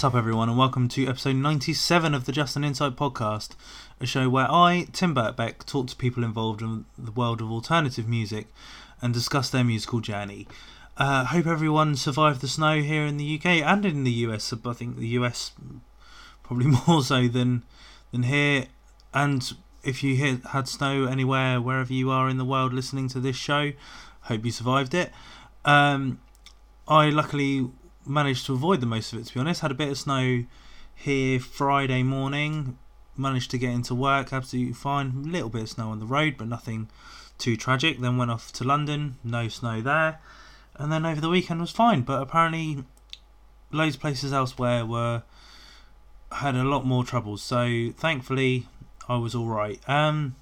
What's up, everyone, and welcome to episode 97 of the Just an Insight podcast, a show where I, Tim Birkbeck, talk to people involved in the world of alternative music and discuss their musical journey. Uh, hope everyone survived the snow here in the UK and in the US. I think the US probably more so than than here. And if you hit, had snow anywhere, wherever you are in the world listening to this show, hope you survived it. Um, I luckily managed to avoid the most of it. To be honest, had a bit of snow here Friday morning. Managed to get into work absolutely fine. A little bit of snow on the road, but nothing too tragic. Then went off to London, no snow there, and then over the weekend was fine. But apparently, loads of places elsewhere were had a lot more troubles. So thankfully, I was all right. Um,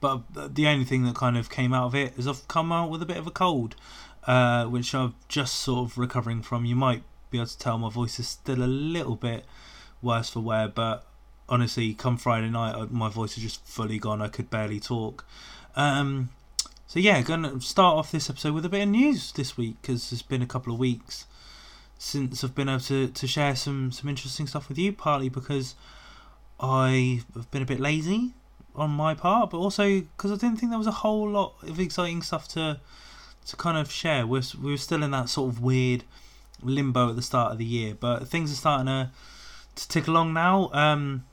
but the only thing that kind of came out of it is I've come out with a bit of a cold uh, which I'm just sort of recovering from. You might be able to tell my voice is still a little bit worse for wear, but honestly, come Friday night, uh, my voice is just fully gone. I could barely talk. Um, so yeah, gonna start off this episode with a bit of news this week because it's been a couple of weeks since I've been able to, to share some some interesting stuff with you. Partly because I've been a bit lazy on my part, but also because I didn't think there was a whole lot of exciting stuff to to kind of share. We're we were still in that sort of weird limbo at the start of the year, but things are starting to to tick along now. Um,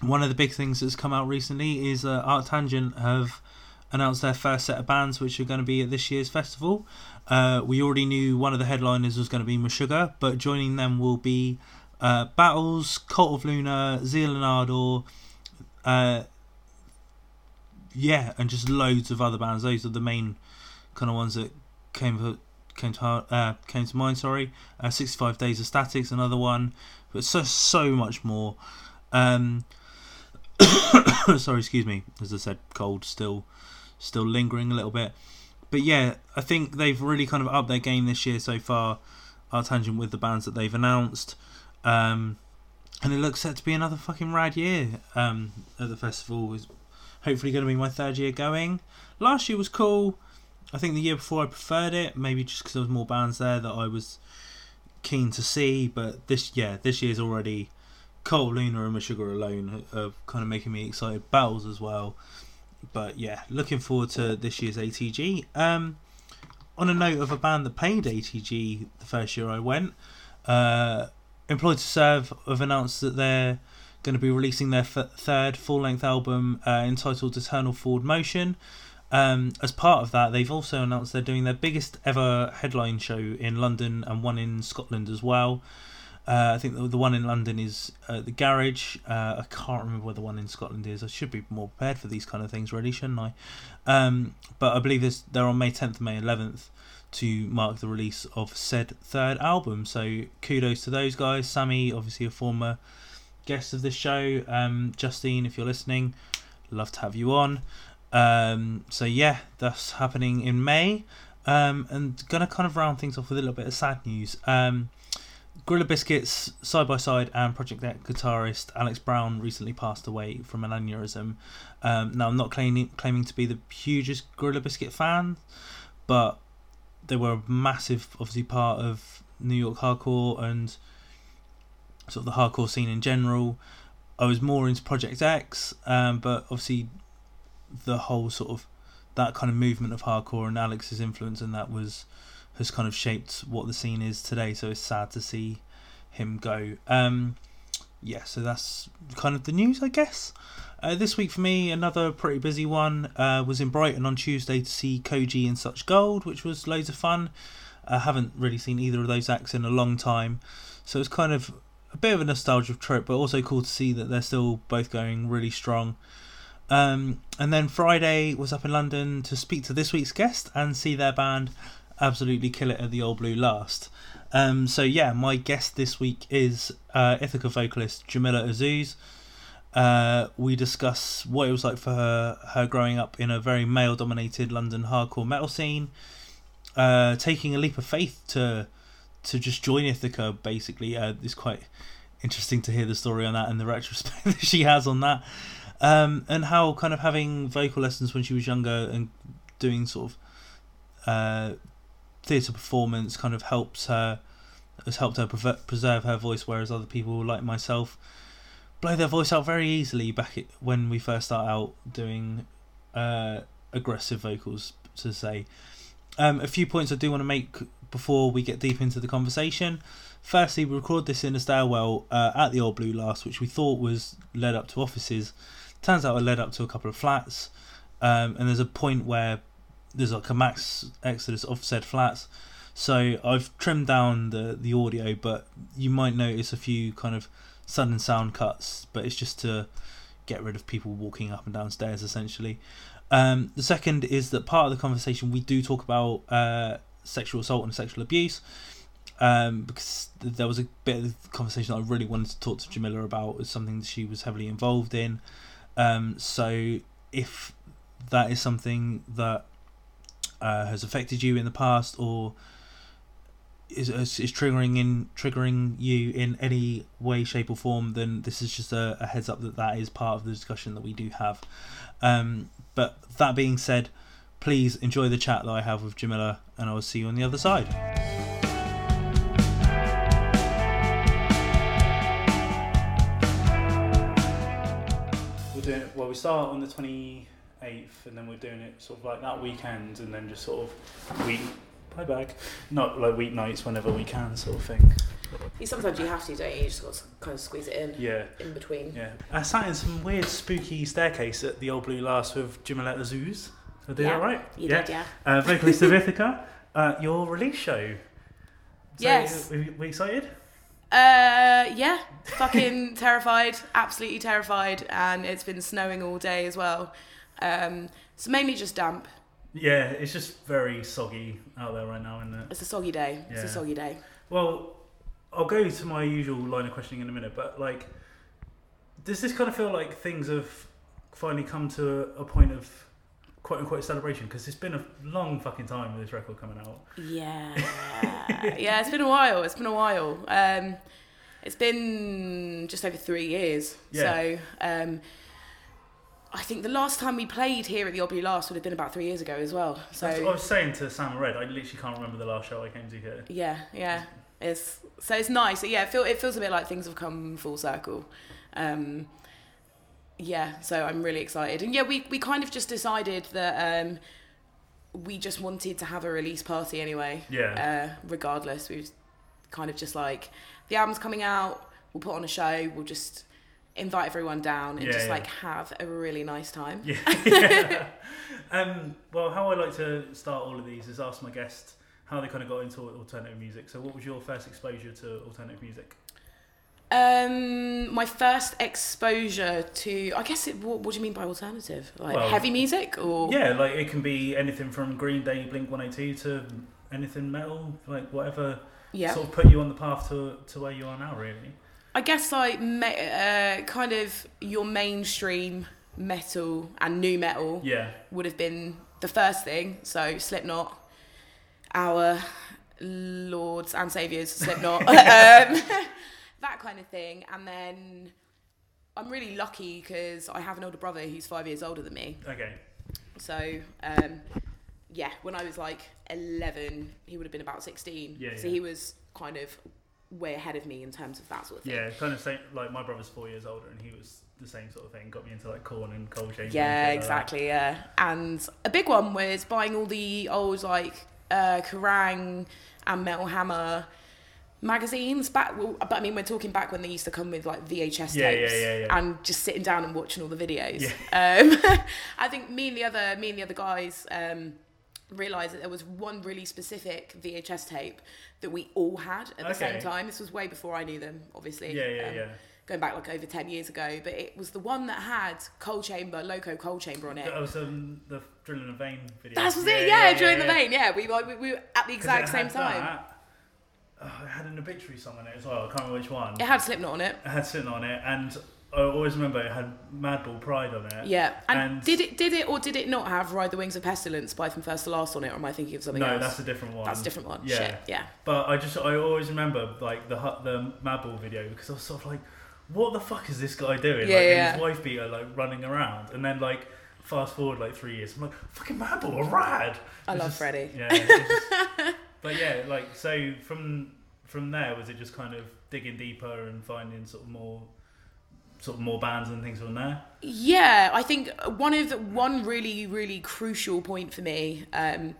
one of the big things that's come out recently is uh, Arctangent have announced their first set of bands, which are going to be at this year's festival. Uh, we already knew one of the headliners was going to be Meshuggah, but joining them will be uh, Battles, Cult of Luna, Zeal and Ardor, uh, yeah, and just loads of other bands. Those are the main kind of ones that came came to uh, came to mind. Sorry, uh, 65 Days of Static's another one, but so so much more. Um, sorry, excuse me. As I said, cold still still lingering a little bit. But yeah, I think they've really kind of upped their game this year so far. Arctangent with the bands that they've announced. Um, and it looks set to be another fucking rad year um, at the festival. Is hopefully going to be my third year going. Last year was cool. I think the year before I preferred it, maybe just because there was more bands there that I was keen to see. But this, yeah, this year's already Cold Luna and Meshuggah alone are kind of making me excited. Battles as well, but yeah, looking forward to this year's ATG. Um, on a note of a band that paid ATG the first year I went, uh, Employed to Serve have announced that they're going to be releasing their f- third full length album uh, entitled Eternal Forward Motion. Um, as part of that, they've also announced they're doing their biggest ever headline show in London and one in Scotland as well. Uh, I think the, the, one in London is uh, the Garage. Uh, I can't remember where the one in Scotland is. I should be more prepared for these kind of things, really, shouldn't I? Um, but I believe they're on May 10th, May 11th to mark the release of said third album. So kudos to those guys. Sammy, obviously a former guest of this show. Um, Justine, if you're listening, love to have you on. Um, so yeah, that's happening in May. Um, and gonna kind of round things off with a little bit of sad news. Um, Gorilla Biscuits side by side and Project X guitarist Alex Brown recently passed away from an aneurysm. Um, now I'm not claiming claiming to be the hugest Gorilla Biscuit fan, but they were a massive, obviously part of New York hardcore and sort of the hardcore scene in general. I was more into Project X, um, but obviously the whole sort of that kind of movement of hardcore and Alex's influence and that was has kind of shaped what the scene is today. So it's sad to see him go. Um, yeah, so that's kind of the news, I guess. Uh, this week for me, another pretty busy one uh, was in Brighton on Tuesday to see Koji and Such Gold, which was loads of fun. I haven't really seen either of those acts in a long time, so it's kind of a bit of a nostalgia trip, but also cool to see that they're still both going really strong. Um, and then Friday was up in London to speak to this week's guest and see their band absolutely kill it at the Old Blue Last. Um, so yeah, my guest this week is uh, Ithaca vocalist Djamila Azzouz. Uh, we discuss what it was like for her, her growing up in a very male-dominated London hardcore metal scene, uh, taking a leap of faith to to just join Ithaca. Basically, uh, it's quite interesting to hear the story on that and the retrospect that she has on that um, and how kind of having vocal lessons when she was younger and doing sort of uh, theatre performance kind of helps her has helped her prever- preserve her voice, whereas other people like myself blow their voice out very easily. Back at, when we first start out doing uh, aggressive vocals, to say. Um, a few points I do want to make before we get deep into the conversation. Firstly, we record this in a stairwell uh, at the Old Blue Last, which we thought was led up to offices. Turns out it led up to a couple of flats. Um, and there's a point where there's like a max exodus of said flats. So I've trimmed down the, the audio, but you might notice a few kind of sudden sound cuts, but it's just to get rid of people walking up and down stairs essentially. Um, the second is that part of the conversation we do talk about uh, sexual assault and sexual abuse. Um, because there was a bit of conversation I really wanted to talk to Djamila about. It's something that she was heavily involved in. Um, so if that is something that uh, has affected you in the past or is, is, is triggering in triggering you in any way, shape, or form, then this is just a, a heads up that that is part of the discussion that we do have. Um, but that being said, please enjoy the chat that I have with Djamila, and I will see you on the other side. We start on the 28th, and then we're doing it sort of like that weekend, and then just sort of week, bye back, not like weeknights whenever we can, sort of thing. You sometimes you have to, don't you? You just got to kind of squeeze it in Yeah. in between. Yeah. I sat in some weird spooky staircase at the Old Blue Last with Jimilette Azuz. Did I do Yeah, that right? You yeah. did, yeah. Uh, vocalist of Ithaca, uh, your release show. So, Yes. We, we excited? Uh, yeah. Fucking terrified, absolutely terrified, and it's been snowing all day as well. Um, it's mainly just damp. Yeah, it's just very soggy out there right now, isn't it? It's a soggy day. It's a soggy day. Well, I'll go to my usual line of questioning in a minute, but like, does this kind of feel like things have finally come to a point of quote unquote celebration? Because it's been a long fucking time with this record coming out. Yeah. yeah, it's been a while. It's been a while. Um, it's been just over three years. Yeah. So um, I think the last time we played here at the Old Blue Last would have been about three years ago as well. So That's I was saying to Sam Red, I literally can't remember the last show I came to here. Yeah, yeah. It's so it's nice. Yeah, it feel it feels a bit like things have come full circle. Um, yeah, so I'm really excited. And yeah, we we kind of just decided that um, we just wanted to have a release party anyway. Yeah. Uh, regardless, we was kind of just like the album's coming out. We'll put on a show. We'll just invite everyone down and Yeah, just yeah. like have a really nice time. Yeah. yeah. um, well, how I like to start all of these is ask my guests how they kind of got into alternative music. So, what was your first exposure to alternative music? Um, my first exposure to, I guess, it, what, what do you mean by alternative? Like Well, heavy music or? Yeah, like it can be anything from Green Day, Blink 182 to anything metal, like whatever Yeah. sort of put you on the path to, to where you are now, really. I guess like me, uh, kind of your mainstream metal and nu metal Yeah. would have been the first thing. So Slipknot, our lords and saviors, Slipknot, um, that kind of thing. And then I'm really lucky because I have an older brother who's five years older than me. Okay. So, um, yeah, when I was like 11, he would have been about 16. Yeah, so yeah. he was kind of way ahead of me in terms of that sort of thing. Yeah, kind of same. Like my brother's four years older, and he was the same sort of thing. Got me into like Korn and Coal Chamber. Yeah, and shit like exactly. Yeah, and a big one was buying all the old like uh, Kerrang and Metal Hammer magazines back. But I mean, we're talking back when they used to come with like VHS Yeah, yeah, tapes, yeah, yeah. and just sitting down and watching all the videos. Um, I think me and the other me and the other guys. Um, realized that there was one really specific VHS tape that we all had at the same time. This was way before I knew them, obviously. Yeah, yeah, Um, yeah. going back like over 10 years ago, but it was the one that had Coal Chamber, Loco Coal Chamber on it. That was um, the Drilling a Vein video. That was it, yeah, during the yeah. vein, yeah. We, were- we, we were at the exact same time. that. Oh, it had an obituary song on it as well. I can't remember which one. It had Slipknot on it. It had sitting on it, and I always remember it had Madball Pride on it. Yeah, and, And- did it did it or did it not have Ride the Wings of Pestilence by From First to Last on it, or am I thinking of something No, else? that's a different one. That's a different one. Yeah. Shit, yeah. But I just I always remember like the the Madball video because I was sort of like, what the fuck is this guy doing? Yeah, like yeah. and his wife beater like running around, and then like fast forward like three years, I'm like fucking Madball, rad. I It's love just- Freddie. Yeah. but yeah, like so from from there, was it just kind of digging deeper and finding sort of more, sort of more bands and things from there? Yeah, I think one of the one really really crucial point for me, um,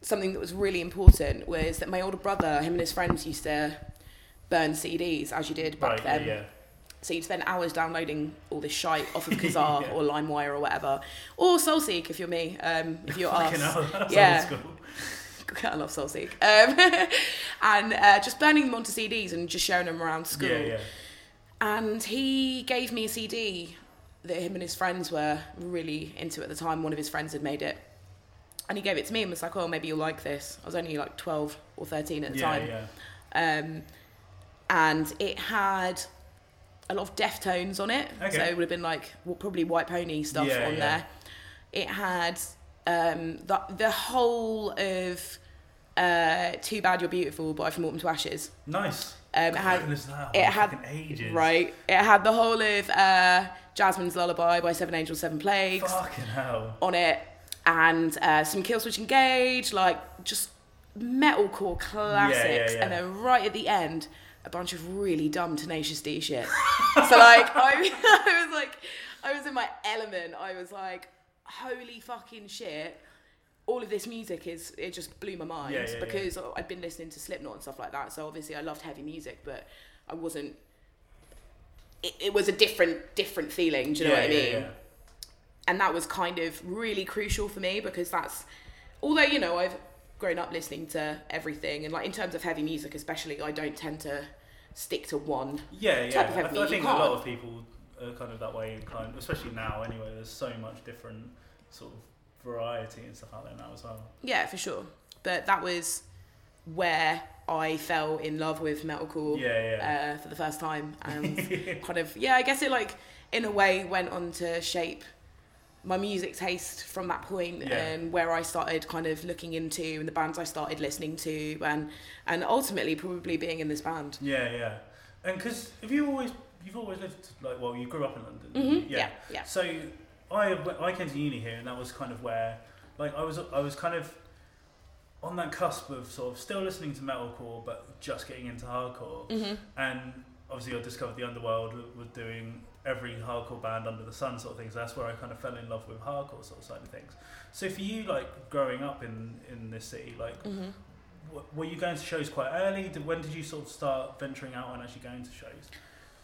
something that was really important was that my older brother, him and his friends used to burn CDs as you did back right. then. Yeah. So you'd spend hours downloading all this shite off of Kazaa Yeah. or LimeWire or whatever, or Soulseek if you're me, um, if you're us. hell, Yeah. I love Soulseek. Um, and uh, just burning them onto CDs and just sharing them around school. Yeah, yeah. And he gave me a CD that him and his friends were really into at the time. One of his friends had made it. And he gave it to me and was like, oh, maybe you'll like this. I was only like 12 or 13 at the Yeah, time. yeah. Um, and it had a lot of Deftones on it. Okay. So it would have been like well, probably White Pony stuff Yeah, on there. It had um, the, the whole of uh, Too Bad You're Beautiful by From Autumn to Ashes. Nice. Um, it had haven't listened to that it had- ages. Right. It had the whole of uh, Jasmine's Lullaby by Seven Angels, Seven Plagues Fucking hell. on it, and uh, some Killswitch Engage, like just metalcore classics. yeah. And then right at the end, a bunch of really dumb Tenacious D shit. so like, I, I was like, I was in my element. I was like, holy fucking shit. All of this music is it just blew my mind Yeah, yeah, yeah. because I'd been listening to Slipknot and stuff like that. So obviously I loved heavy music, but I wasn't. It, it was a different different feeling. Do you know yeah, what I mean? yeah. and that was kind of really crucial for me because that's although you know I've grown up listening to everything and like in terms of heavy music especially I don't tend to stick to one Yeah, yeah. type of I, heavy I think a lot of people are kind of that way inclined, especially now. Anyway, there's so much different sort of variety and stuff out there now as well. yeah for sure but that was where I fell in love with metalcore Yeah, yeah. uh, for the first time and kind of yeah I guess it like in a way went on to shape my music taste from that point Yeah. and where I started kind of looking into and the bands I started listening to and and ultimately probably being in this band. yeah, yeah. And because have you always you've always lived like well you grew up in London. Mm-hmm. Yeah, yeah. So I I came to uni here, and that was kind of where, like, I was I was kind of on that cusp of sort of still listening to metalcore, but just getting into hardcore. Mm-hmm. And obviously, I discovered the Underworld was doing every hardcore band under the sun sort of things. So that's where I kind of fell in love with hardcore sort of side of things. So for you, like growing up in in this city, like. Mm-hmm. w- Were you going to shows quite early? Did, when did you sort of start venturing out and actually going to shows?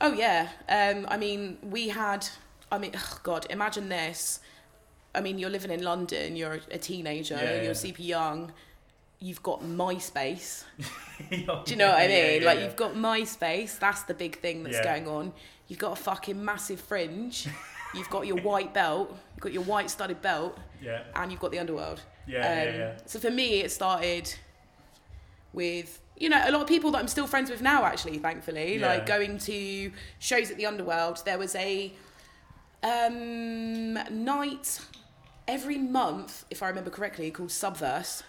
Oh yeah. Um, I mean, we had. I mean, ugh, God, imagine this. I mean, you're living in London. You're a teenager. Yeah, you're yeah. super young. You've got MySpace. Do Do you know what I mean? like you've got MySpace. That's the big thing that's going on. You've got a fucking massive fringe. You've got your white belt. You've got your white studded belt, yeah, and you've got the underworld. yeah, Um, yeah, yeah. So for me, it started with you know a lot of people that I'm still friends with now. Actually, thankfully, Yeah. like going to shows at the Underworld. There was a um, night every month, if I remember correctly, called Subverse.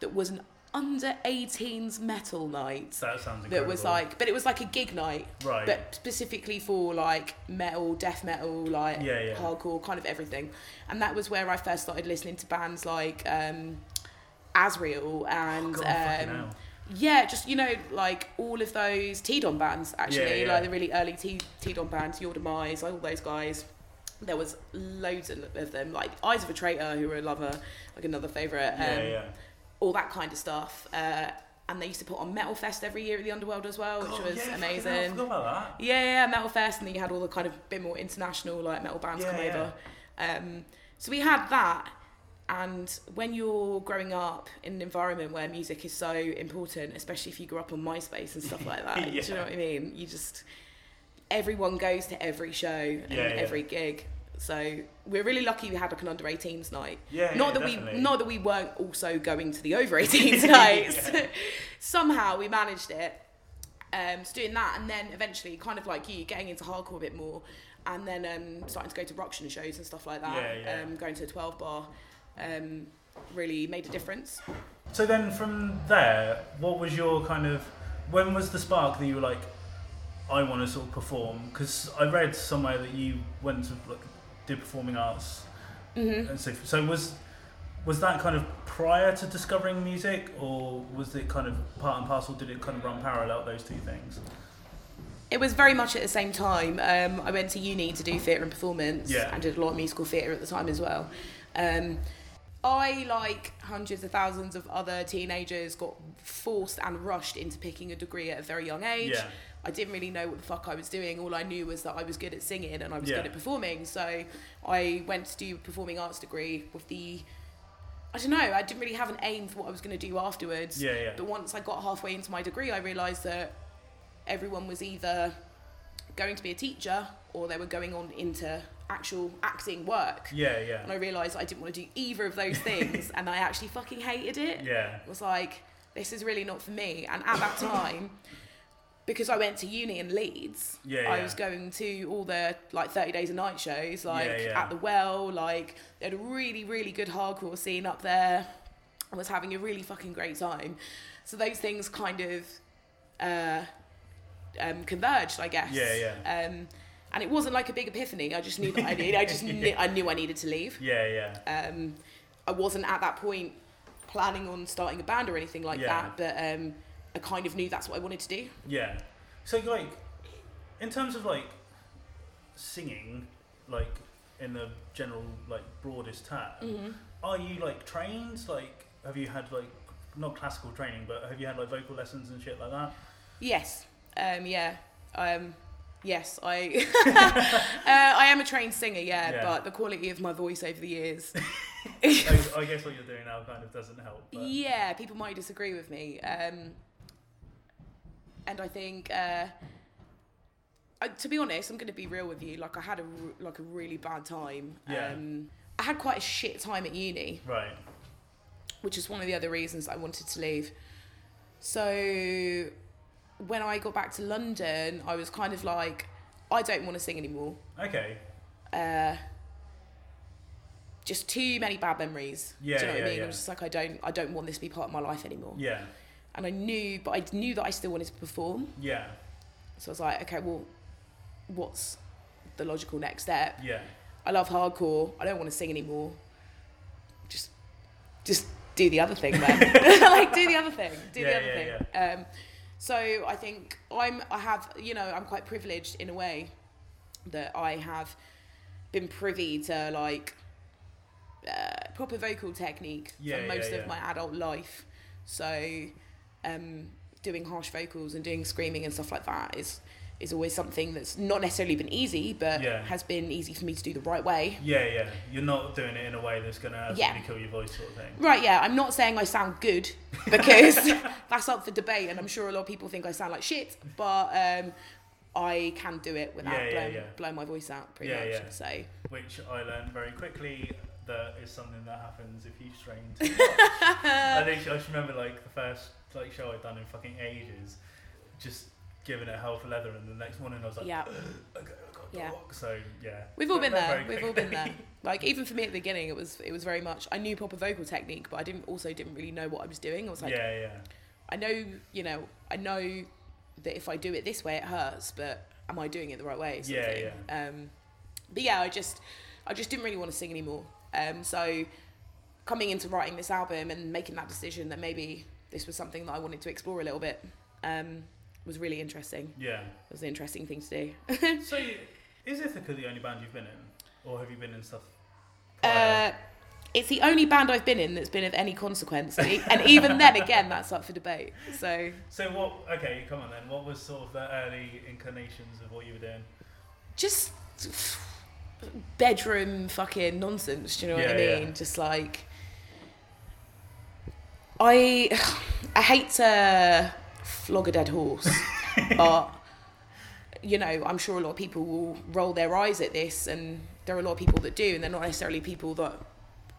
That was an under 18s metal night. That sounds incredible. That was like, but it was like a gig night, right. but specifically for like metal, death metal, like Yeah, yeah. hardcore, kind of everything. And that was where I first started listening to bands like um, Asriel and God, um. Yeah, just you know like all of those T-Don bands actually, Yeah, yeah. like the really early T T-Don bands, Your Demise, like all those guys. There was loads of them, like Eyes of a Traitor, who were a lover, like another favourite. Um, yeah, yeah. all that kind of stuff. Uh, and they used to put on Metal Fest every year at the Underworld as well, which was yeah, fucking hell, I amazing. forgot about that. Yeah, yeah, Metal Fest, and then you had all the kind of bit more international like metal bands come over. Um, so we had that, and when you're growing up in an environment where music is so important, especially if you grew up on MySpace and stuff like that, do you know what I mean? You just everyone goes to every show and Yeah, yeah. every gig. So we're really lucky we had like an under 18s night. Yeah, not yeah, that definitely. we not that we weren't also going to the over 18s nights. Yeah. Somehow we managed it. Um, so doing that, and then eventually, kind of like you, getting into hardcore a bit more, and then um, starting to go to Ruction shows and stuff like that. Yeah, yeah. Um, going to a 12 bar, um, really made a difference. So then from there, what was your kind of when was the spark that you were like, I want to sort of perform? Because I read somewhere that you went to like did performing arts, Mm-hmm. and so so was was that kind of prior to discovering music, or was it kind of part and parcel? Did it kind of run parallel those two things? It was very much at the same time. Um, I went to uni to do theatre and performance Yeah. and did a lot of musical theatre at the time as well. Um, I, like hundreds of thousands of other teenagers, got forced and rushed into picking a degree at a very young age. Yeah. I didn't really know what the fuck I was doing. All I knew was that I was good at singing and I was Yeah. good at performing. So I went to do a performing arts degree with the. I don't know, I didn't really have an aim for what I was going to do afterwards. Yeah, yeah. But once I got halfway into my degree, I realised that everyone was either going to be a teacher or they were going on into actual acting work. Yeah, yeah, And I realised I didn't want to do either of those things and I actually fucking hated it. yeah, It was like, this is really not for me. And at that time, because I went to uni in Leeds, Yeah, I was going to all the like 30 days a night shows, like Yeah, yeah. at the well, like they had a really, really good hardcore scene up there. I was having a really fucking great time. So those things kind of uh, um, converged, I guess. Yeah, yeah. Um, and it wasn't like a big epiphany. I just knew that I needed. I just knew, I knew I needed to leave. yeah, yeah. Um, I wasn't at that point planning on starting a band or anything like Yeah. that, but um, I kind of knew that's what I wanted to do. Yeah. So like, in terms of like singing, like in the general like broadest term, Mm-hmm. are you like trained? Like, have you had like not classical training, but have you had like vocal lessons and shit like that? Yes. Um, yeah. Um, yes, I uh, I am a trained singer, yeah, Yeah. but the quality of my voice over the years, I, I guess what you're doing now kind of doesn't help. But yeah, people might disagree with me. Um, and I think, uh, I, to be honest, I'm going to be real with you. Like, I had a like a really bad time. Yeah. Um, I had quite a shit time at uni. Right. which is one of the other reasons I wanted to leave. So when I got back to London, I was kind of like, I don't want to sing anymore. Okay. Uh, just too many bad memories. Yeah, Do you know what yeah, I mean? yeah. I was just like, I don't, I don't want this to be part of my life anymore. Yeah. And I knew, but I knew that I still wanted to perform. Yeah. So I was like, okay, well, what's the logical next step? Yeah. I love hardcore. I don't want to sing anymore. Just, just do the other thing, man. like do the other thing. Do Yeah, the other yeah, thing. Um, so I think I'm. I have. You know, I'm quite privileged in a way that I have been privy to like uh, proper vocal technique Yeah, for yeah, most yeah. of my adult life. So um, doing harsh vocals and doing screaming and stuff like that is is always something that's not necessarily been easy, but Yeah. has been easy for me to do the right way. Yeah, yeah. You're not doing it in a way that's gonna absolutely Yeah. kill your voice, sort of thing. Right, yeah, I'm not saying I sound good because that's up for debate, and I'm sure a lot of people think I sound like shit, but um, I can do it without Yeah, blowing, yeah. blowing my voice out pretty Yeah, much. yeah. So, Which I learned very quickly that is something that happens if you strain too much. I think I just remember like the first like show I'd done in fucking ages, just giving it hell for leather, and the next morning I was like, yeah, okay, Yeah. dog. So yeah, we've all been there. We've all been there. Like even for me at the beginning, it was it was very much I knew proper vocal technique, but I didn't also didn't really know what I was doing. I was like, yeah, yeah, I know, you know, I know that if I do it this way, it hurts, but am I doing it the right way? sort of Yeah. Um, but yeah, I just, I just didn't really want to sing anymore. Um, so coming into writing this album and making that decision that maybe this was something that I wanted to explore a little bit um, was really interesting. yeah. It was an interesting thing to do. So is Ithaca the only band you've been in, or have you been in stuff? prior? Uh, it's the only band I've been in that's been of any consequence, and even then, again, that's up for debate. So so what? Okay, come on then. What was sort of the early inclinations of what you were doing? just bedroom fucking nonsense. Do you know what I mean? yeah. Just like I, I hate to flog a dead horse, but you know, I'm sure a lot of people will roll their eyes at this, and there are a lot of people that do, and they're not necessarily people that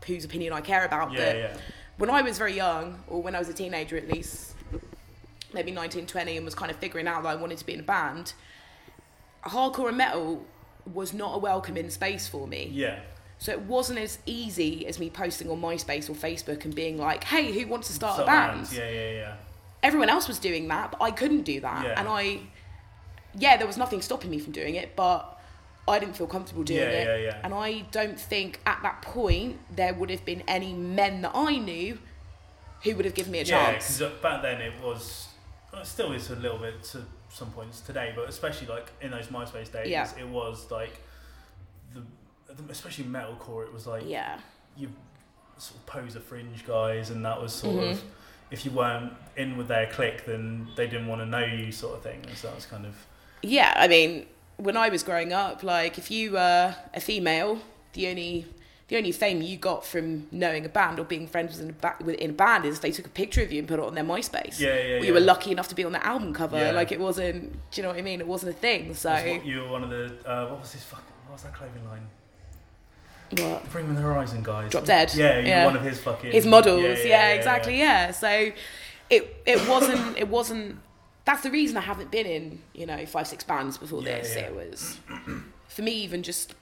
whose opinion I care about. Yeah, but yeah, when I was very young, or when I was a teenager at least, maybe 19, 20, and was kind of figuring out that I wanted to be in a band, hardcore and metal was not a welcoming space for me. yeah, So it wasn't as easy as me posting on MySpace or Facebook and being like, hey, who wants to start a band? bands, Yeah, yeah, yeah. Everyone else was doing that, but I couldn't do that. Yeah. And I, yeah, there was nothing stopping me from doing it, but I didn't feel comfortable doing Yeah, it. yeah, yeah. And I don't think at that point there would have been any men that I knew who would have given me a Yeah, chance. Yeah, because back then it was, it still is a little bit to some points today, but especially like in those MySpace days, Yeah. it was like the, especially metalcore. It was like Yeah. you sort of poser fringe guys, and that was sort Mhm. of if you weren't in with their clique, then they didn't want to know you, sort of thing. So that was kind of Yeah, I mean, when I was growing up, like if you were a female, the only the only fame you got from knowing a band or being friends in a, ba- in a band is they took a picture of you and put it on their MySpace. yeah, yeah. Or yeah. you were lucky enough to be on the album cover. Yeah. Like it wasn't. Do you know what I mean? It wasn't a thing. So what- you were one of the uh, what was his fucking what was that clothing line? What? Bring the Horizon guys. Drop Dead. Yeah, you're Yeah. one of his fucking His models. Yeah, Yeah, yeah, exactly. yeah. So it it wasn't it wasn't. That's the reason I haven't been in you know five six bands before this. It was for me even just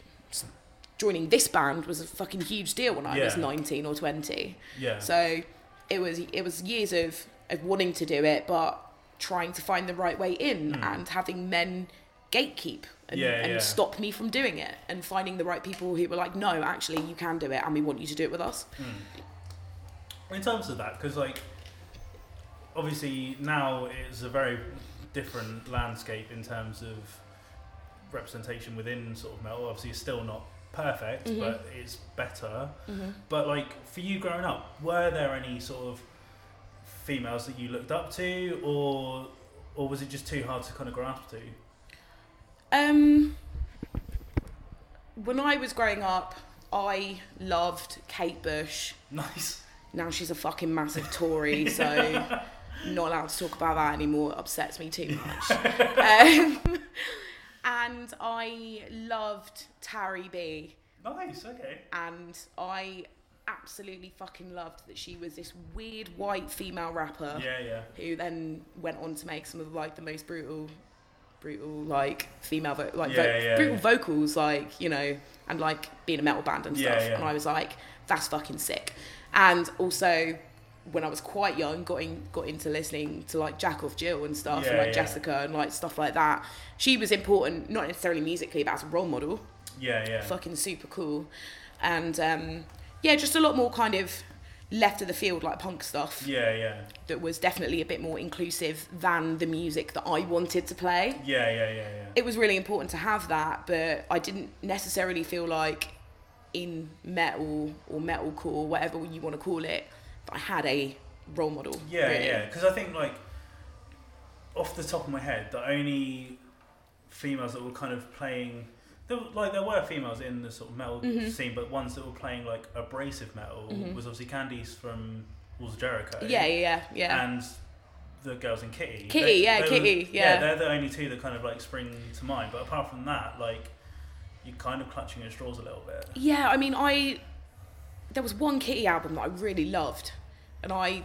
joining this band was a fucking huge deal when I was 19 or 20. Yeah. So it was it was years of, of wanting to do it, but trying to find the right way in Hmm. and having men gatekeep and, Yeah, and yeah. stop me from doing it and finding the right people who were like, no, actually you can do it and we want you to do it with us. in terms of that, because like obviously now it's a very different landscape in terms of representation within sort of metal. Obviously, it's still not perfect, Mhm. but it's better. Mm-hmm. But like for you growing up, were there any sort of females that you looked up to, or or was it just too hard to kind of grasp to? Um, when I was growing up, I loved Kate Bush. Nice. Now she's a fucking massive Tory, so not allowed to talk about that anymore. It upsets me too much. um, and I loved Tari B, Nice. Okay. and I absolutely fucking loved that she was this weird white female rapper Yeah. Yeah. who then went on to make some of like the most brutal brutal like female vo- like vo- Yeah, yeah, brutal yeah. vocals like you know and like being a metal band and stuff yeah. and I was like that's fucking sick and also when I was quite young got in, got into listening to like Jack off Jill and stuff and like yeah. Jessicka and like stuff like that she was important not necessarily musically but as a role model Yeah. Yeah. fucking super cool and um yeah just a lot more kind of left of the field like punk stuff Yeah. Yeah. that was definitely a bit more inclusive than the music that I wanted to play. Yeah. Yeah. Yeah. Yeah. It was really important to have that, but I didn't necessarily feel like in metal or metalcore, whatever you want to call it, that I had a role model. Yeah, really. yeah. Because I think like off the top of my head, the only females that were kind of playing, there, were- like there were females in the sort of metal Mhm. scene, but ones that were playing like abrasive metal Mhm. was obviously Candace from Walls of Jericho. Yeah, yeah, yeah, yeah. And the girls in Kittie. Kittie, yeah, were- Kittie, yeah. they're the only two that kind of like spring to mind. But apart from that, like you're kind of clutching at straws a little bit. Yeah, I mean, I there was one Kittie album that I really loved, and I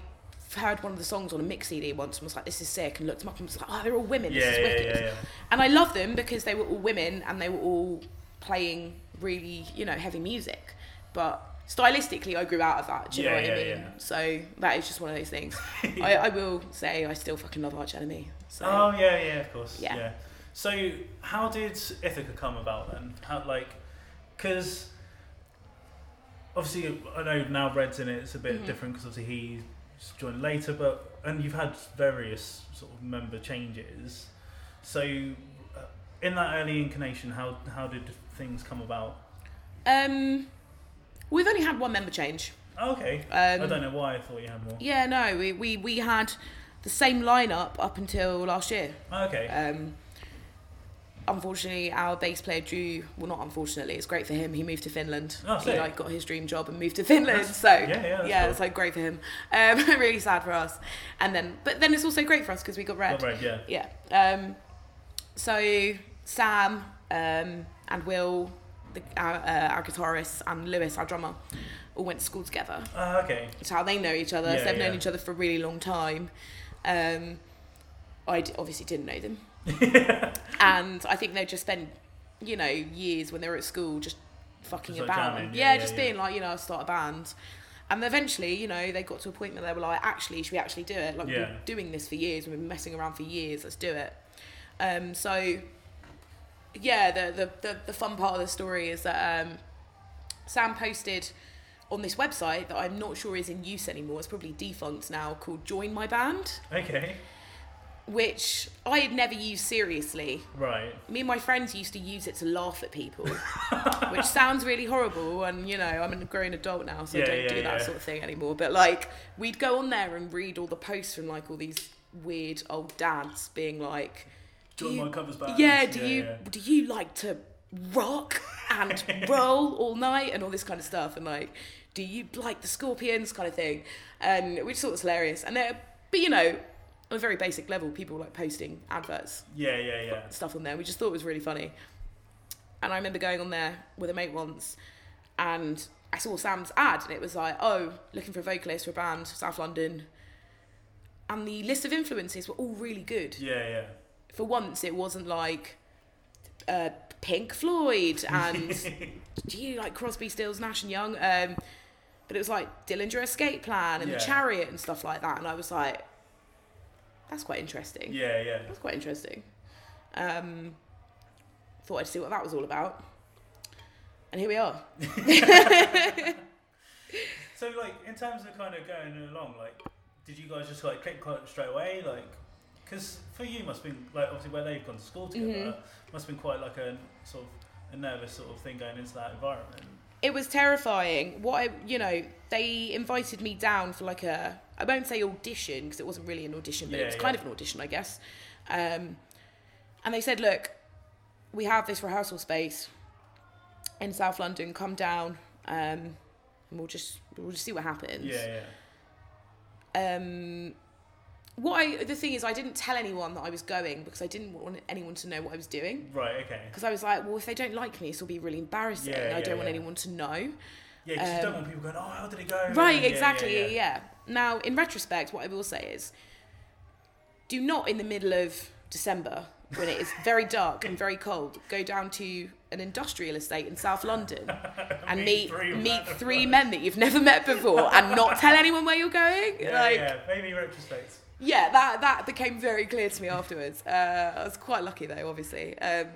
heard one of the songs on a mix CD once and was like, "This is sick," and looked them up and was like, "Oh, they're all women. Yeah, this is wicked." yeah, yeah. And I loved them because they were all women and they were all playing really, you know, heavy music. But stylistically, I grew out of that. Do you know what I mean? So that is just one of those things. I, I will say I still fucking love Arch Enemy. So Oh yeah, yeah, of course. Yeah. So how did Ithaca come about then? How like, because obviously I know now Red's in it. It's a bit Mhm. different because obviously he's joined later, but and you've had various sort of member changes. So uh, in that early incarnation, how how did things come about? um, we've only had one member change. Oh, okay. Um, I don't know why I thought you had more. Yeah, no, we, we, we had the same lineup up until last year. Oh, okay. Um, unfortunately, our bass player Drew. Well, not unfortunately, it's great for him. He moved to Finland. Oh, he like got his dream job and moved to Finland. That's- so yeah, yeah, that's cool. it's like great for him. Um, really sad for us. And then, but then it's also great for us because we got red. Got Red, yeah. Yeah. Um, so Sam um, and Will, the, our, uh, our guitarist, and Lewis, our drummer, all went to school together. Oh, okay. It's how they know each other. Yeah, so they've known each other for a really long time. Um, I d- obviously didn't know them, and I think they just spent, you know, years when they were at school just fucking Just, about. yeah, yeah, yeah, just yeah. being like, you know, I'll start a band. And eventually, you know, they got to a point where they were like, actually, should we actually do it? Like, we've been doing this for years. We've been messing around for years. Let's do it. Um, so yeah, the, the, the, the fun part of the story is that um, Sam posted on this website that I'm not sure is in use anymore. It's probably defunct now, called Join My Band, Okay. Which I had never used seriously. Right. Me and my friends used to use it to laugh at people, which sounds really horrible. And you know, I'm a grown adult now, so Yeah, I don't yeah, do that yeah. sort of thing anymore. But like, we'd go on there and read all the posts from like all these weird old dads being like, do Join you- my covers band. yeah, do you do you like to rock and roll all night and all this kind of stuff and like do you like the scorpions kind of thing and which sort of hilarious and they're but you know on a very basic level people were, like posting adverts Yeah, yeah, yeah. stuff on there we just thought it was really funny and i remember going on there with a mate once and i saw sam's ad and it was like oh looking for a vocalist for a band south london and the list of influences were all really good Yeah, yeah. for once it wasn't like uh, Pink Floyd and do you like Crosby, Stills, Nash and Young? Um, but it was like Dillinger Escape Plan and Yeah. the Chariot and stuff like that, and I was like, that's quite interesting. Yeah, yeah. That's quite interesting. Um, thought I'd see what that was all about, and here we are. So, like, in terms of kind of going along, like, did you guys just like click quite straight away? Like, because for you must have been like obviously where they've gone to school together, Mm-hmm. must have been quite like a sort of a nervous sort of thing going into that environment. it was terrifying. What I, you know, they invited me down for like a, I won't say audition because it wasn't really an audition, but Yeah, it was yeah. kind of an audition, I guess. Um, and they said, look, we have this rehearsal space in South London. Come down, um, and we'll just we'll just see what happens. Yeah, yeah. Um, what I the thing is, I didn't tell anyone that I was going because I didn't want anyone to know what I was doing. Right. Okay. Because I was like, well, if they don't like me, this will be really embarrassing. Yeah, I don't want anyone to know. Yeah, because you don't Um, want people going, "Oh, how did it go?" Right, exactly, Yeah, yeah, yeah. Now, in retrospect, what I will say is do not, in the middle of December, when it is very dark and very cold, go down to an industrial estate in South London and Meet meet three meet men. three men that you've never met before and not tell anyone where you're going. Yeah, like, yeah. Maybe retrospect. yeah, that that became very clear to me afterwards. Uh, I was quite lucky though, obviously. Um,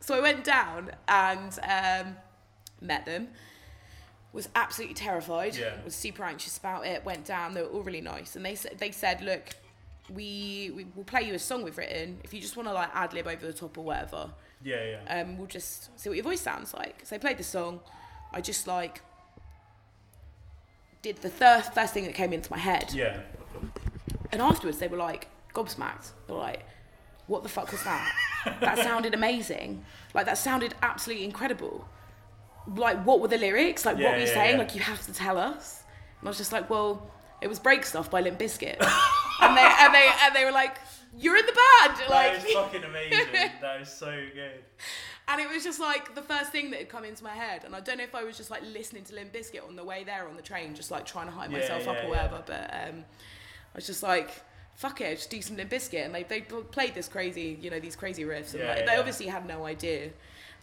so I went down and um, met them. Was absolutely terrified. Yeah. Was super anxious about it. Went down. They were all really nice, and they said they said, look, we we will play you a song we've written. If you just want to like ad lib over the top or whatever, Yeah, yeah. um, we'll just see what your voice sounds like. So they played the song. I just like did the thir- first thing that came into my head. yeah. And afterwards, they were like gobsmacked. They were like, "What the fuck was that? that sounded amazing. Like that sounded absolutely incredible. Like, what were the lyrics? Like, Yeah, what were you yeah, saying? yeah. Like, you have to tell us." And I was just like, "Well, it was Break Stuff by Limp Bizkit." and they and they and they were like, "You're in the band!" That Like, is fucking amazing. that is so good. and it was just like the first thing that had come into my head. And I don't know if I was just like listening to Limp Bizkit on the way there on the train, just like trying to hype myself up or whatever. But um, I was just like, fuck it, just do some Limp Bizkit. And they, they played this crazy, you know, these crazy riffs. And Yeah, like, they yeah. obviously had no idea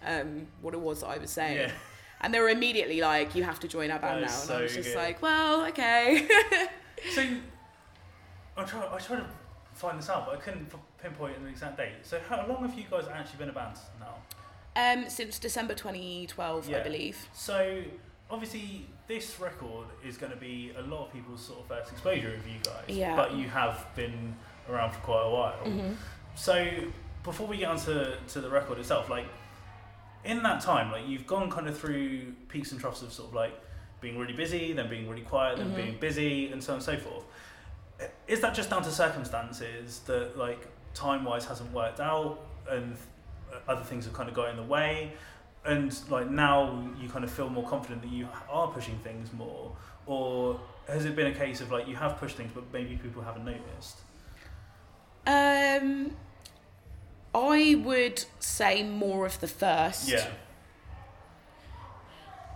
um, what it was that I was saying. Yeah. And they were immediately like, you have to join our band now. And so I was just good. like, well, okay. So, I try. I tried to find this out, but I couldn't pinpoint an exact date. So, how long have you guys actually been a band now? um, since December 2012, I Yeah. believe. So, obviously, this record is going to be a lot of people's sort of first exposure of you guys. Yeah. But you have been around for quite a while. Mm-hmm. So, before we get onto to the record itself, like in that time, like you've gone kind of through peaks and troughs of sort of like being really busy, then being really quiet, then Mhm. being busy, and so on and so forth. Is that just down to circumstances that like time wise hasn't worked out, and other things have kind of got in the way, and like now you kind of feel more confident that you are pushing things more, or has it been a case of like you have pushed things but maybe people haven't noticed? Um, I would say more of the first. Yeah.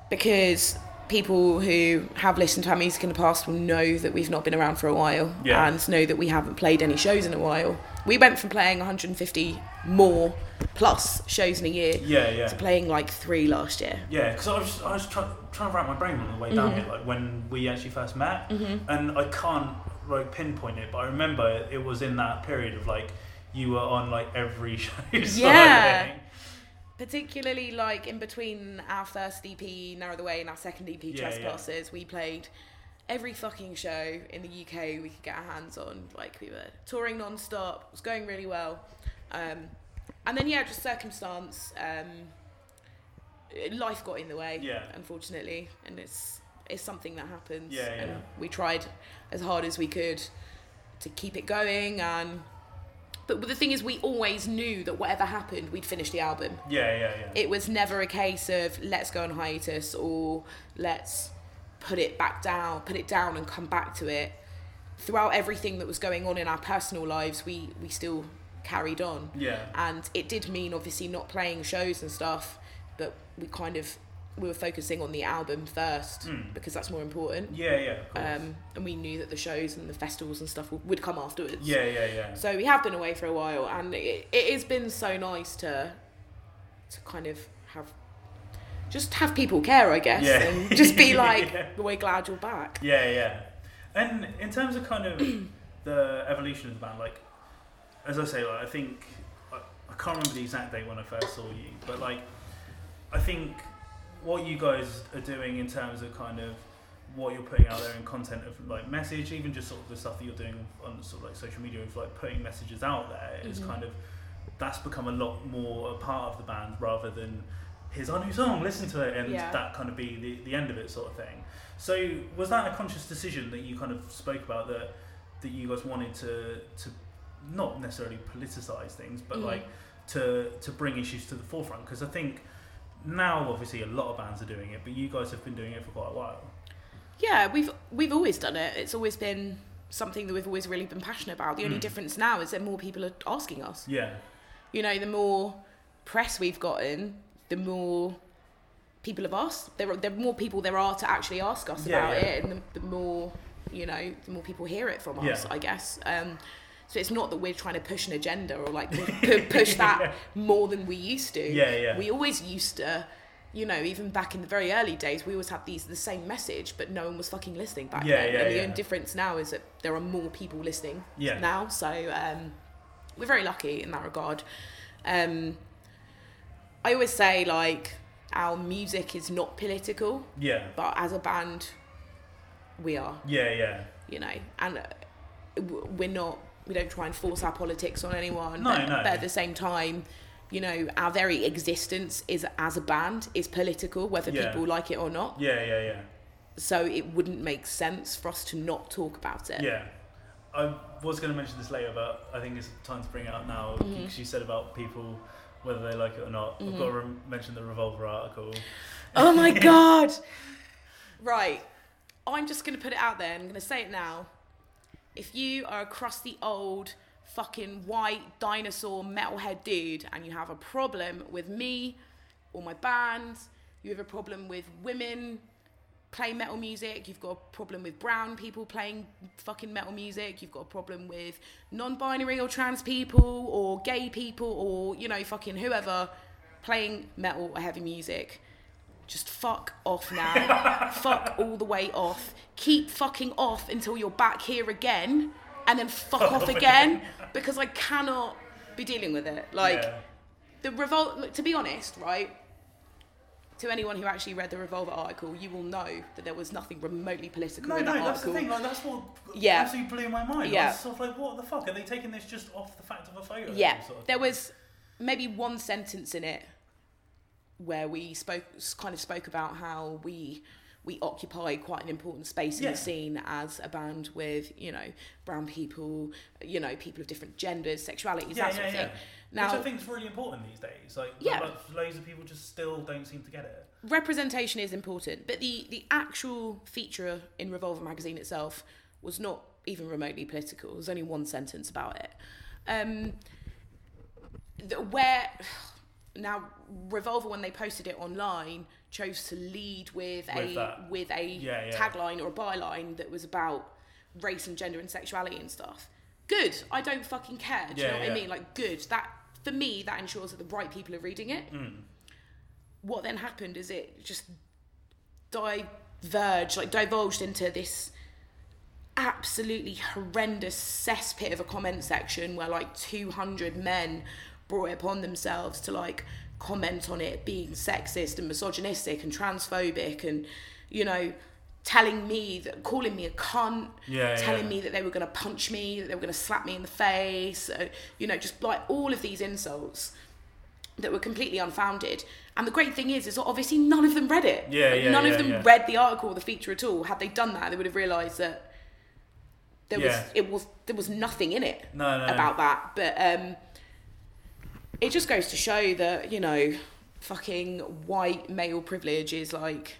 Because people who have listened to our music in the past will know that we've not been around for a while Yeah. and know that we haven't played any shows in a while. We went from playing 150 more plus shows in a year Yeah, yeah. to playing like three last year. Yeah, because I was I was try, trying to wrap my brain on the way down Mhm. here, like when we actually first met, Mm-hmm. and I can't like pinpoint it, but I remember it was in that period of like you were on like every show. Yeah. particularly like in between our first EP, Narrow the Way, and our second EP, Yeah, Trespassers, we played every fucking show in the UK we could get our hands on. Like we were touring non-stop, it was going really well. Um, and then yeah, just circumstance, um, life got in the way, Yeah. unfortunately, and it's it's something that happens. Yeah, yeah. And we tried as hard as we could to keep it going, and but the thing is, we always knew that whatever happened, we'd finish the album Yeah, yeah, yeah. it was never a case of let's go on hiatus or let's put it back down, put it down and come back to it. Throughout everything that was going on in our personal lives, we we still carried on. yeah. And it did mean obviously not playing shows and stuff, but we kind of we were focusing on the album first Mm. because that's more important. Yeah, yeah. Um, and we knew that the shows and the festivals and stuff would, would come afterwards. yeah, yeah, yeah. So we have been away for a while, and it, it has been so nice to to kind of have just have people care, I guess, Yeah. and just be like, Yeah. "We're glad you're back." Yeah, yeah. And in terms of kind of the evolution of the band, like as I say, like I think I, I can't remember the exact date when I first saw you, but like I think what you guys are doing in terms of kind of what you're putting out there in content of like message, even just sort of the stuff that you're doing on sort of like social media of like putting messages out there is Mhm. kind of that's become a lot more a part of the band rather than here's our new song, listen to it, and Yeah. that kind of be the, the end of it sort of thing. So was that a conscious decision that you kind of spoke about that that you guys wanted to to not necessarily politicize things, but Mhm. like to to bring issues to the forefront? Because I think now obviously a lot of bands are doing it, but you guys have been doing it for quite a while. Yeah, we've we've always done it. It's always been something that we've always really been passionate about. The only Mm. difference now is that more people are asking us. Yeah, You know, the more press we've gotten, the more people have asked. There are the more people there are to actually ask us Yeah, about yeah. it, and the, the more you know, the more people hear it from us. Yeah. I guess. Um, so it's not that we're trying to push an agenda or like pu- push that more than we used to. Yeah, yeah. We always used to, you know, even back in the very early days, we always had these the same message, but no one was fucking listening back Yeah, then. yeah, and the only difference now is that there are more people listening Yeah. now. So um, we're very lucky in that regard. Um, I always say like our music is not political, yeah, but as a band, we are. yeah, yeah. You know, and uh, we're not. We don't try and force our politics on anyone. No, but, no. but at the same time, you know, our very existence is as a band is political, whether Yeah. people like it or not. Yeah, yeah, yeah. So it wouldn't make sense for us to not talk about it. Yeah. I was going to mention this later, but I think it's time to bring it up now. Mhm. Because you said about people, whether they like it or not. I've Mhm. got to rem- mention the Revolver article. Oh my god. Right. I'm just going to put it out there I'm going to say it now. If you are a crusty old fucking white dinosaur metalhead dude and you have a problem with me or my band, you have a problem with women playing metal music, you've got a problem with brown people playing fucking metal music, you've got a problem with non-binary or trans people or gay people or you know fucking whoever playing metal or heavy music just fuck off now. fuck all the way off. Keep fucking off until you're back here again and then fuck off again because I cannot be dealing with it. Like yeah. the revolt look, to be honest, right? To anyone who actually read the Revolver article, you will know that there was nothing remotely political No, in no, that that's the article. thing. Like, that's what Yeah. absolutely blew my mind. Yeah. I was sort of like, what the fuck? Are they taking this just off the fact of a photo? Yeah, Sort of there was maybe one sentence in it where we spoke, kind of spoke about how we we occupy quite an important space in Yeah. the scene as a band with you know brown people, you know people of different genders, sexualities, Yeah, that sort yeah, of thing. Now, Which I think is really important these days. Like, Yeah. like, loads of people just still don't seem to get it. representation is important, but the the actual feature in Revolver magazine itself was not even remotely political. There's only one sentence about it. Um, the, where now Revolver, when they posted it online, chose to lead with, With a that. with a Yeah, yeah. tagline or a byline that was about race and gender and sexuality and stuff. Good. I don't fucking care. Do you know what yeah. I mean? Like, good. That for me, that ensures that the right people are reading it Mm. what then happened is it just diverged, like divulged into this absolutely horrendous cesspit of a comment section where like 200 men brought it upon themselves to like comment on it being sexist and misogynistic and transphobic and you know telling me that calling me a cunt Yeah, telling yeah. me that they were going to punch me that they were going to slap me in the face uh, you know just like all of these insults that were completely unfounded. And the great thing is is that obviously none of them read it. Yeah, Like, yeah, none yeah, of them read the article or the feature at all. Had they done that they would have realized that there was it was there was nothing in it No, no. about that. But um it just goes to show that you know fucking white male privilege is like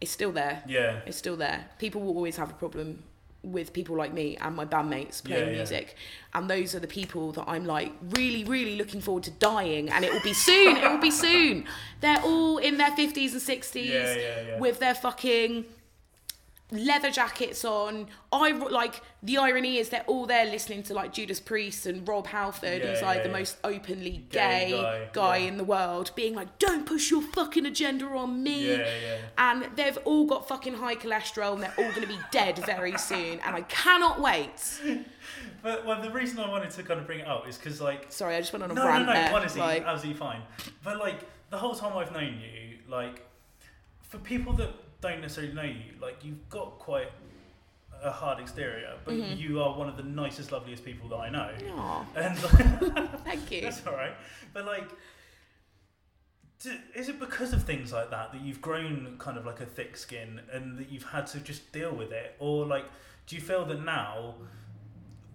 it's still there. Yeah. it's still there. People will always have a problem with people like me and my bandmates playing Yeah, yeah. music. And those are the people that i'm like really really looking forward to dying. And it will be soon. It will be soon. They're all in their 50s and 60s Yeah, with their fucking leather jackets on. I like the irony is they're all there listening to like Judas Priest and Rob Halford, Yeah, who's like yeah, the yeah. most openly Gay gay, guy, guy, in the world, being like, "Don't push your fucking agenda on me." And they've all got fucking high cholesterol, and they're all going to be dead very soon. And I cannot wait. But well, the reason I wanted to kind of bring it up is because like Sorry, I just went on a no, no, rant no, there. honestly, like, absolutely fine. But like the whole time I've known you, like for people that don't necessarily know you, like you've got quite a hard exterior, but Mm-hmm. you are one of the nicest, loveliest people that I know. Aw, And thank you. that's all right. But like, d- is it because of things like that that you've grown kind of like a thick skin and that you've had to just deal with it, or like, do you feel that now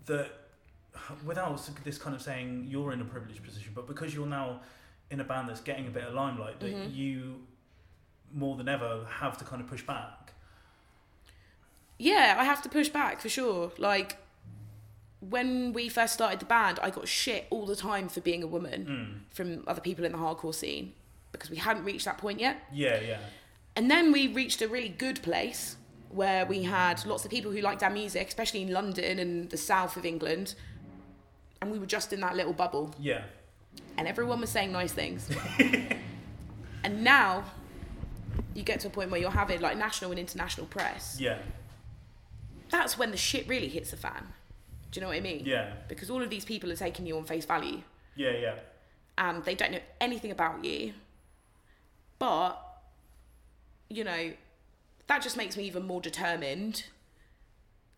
that without this kind of saying you're in a privileged position, but because you're now in a band that's getting a bit of limelight, that Mhm. you more than ever have to kind of push back? Yeah, I have to push back for sure. Like when we first started the band, I got shit all the time for being a woman Mm. from other people in the hardcore scene because we hadn't reached that point yet. Yeah, yeah, And then we reached a really good place where we had lots of people who liked our music, especially in London and the south of England. And we were just in that little bubble, yeah, and everyone was saying nice things. and now you get to a point where you're having like national and international press. yeah, That's when the shit really hits the fan. Do you know what I mean? yeah, Because all of these people are taking you on face value yeah, yeah, and they don't know anything about you. But, you know, that just makes me even more determined.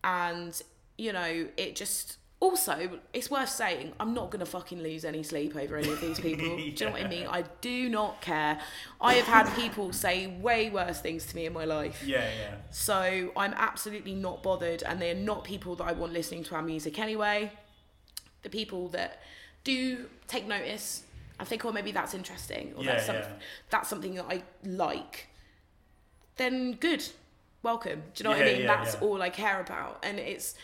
And, you know, it just. Also, it's worth saying, I'm not going to fucking lose any sleep over any of these people. Do you know what I mean? I do not care. I have had people say way worse things to me in my life. yeah, yeah. So I'm absolutely not bothered, and they're not people that I want listening to our music anyway. The people that do take notice and think, oh, maybe that's interesting, or Yeah, that's, some, yeah. that's something that I like, then good, welcome. Do you know what I mean? yeah, that's yeah. all I care about, and it's.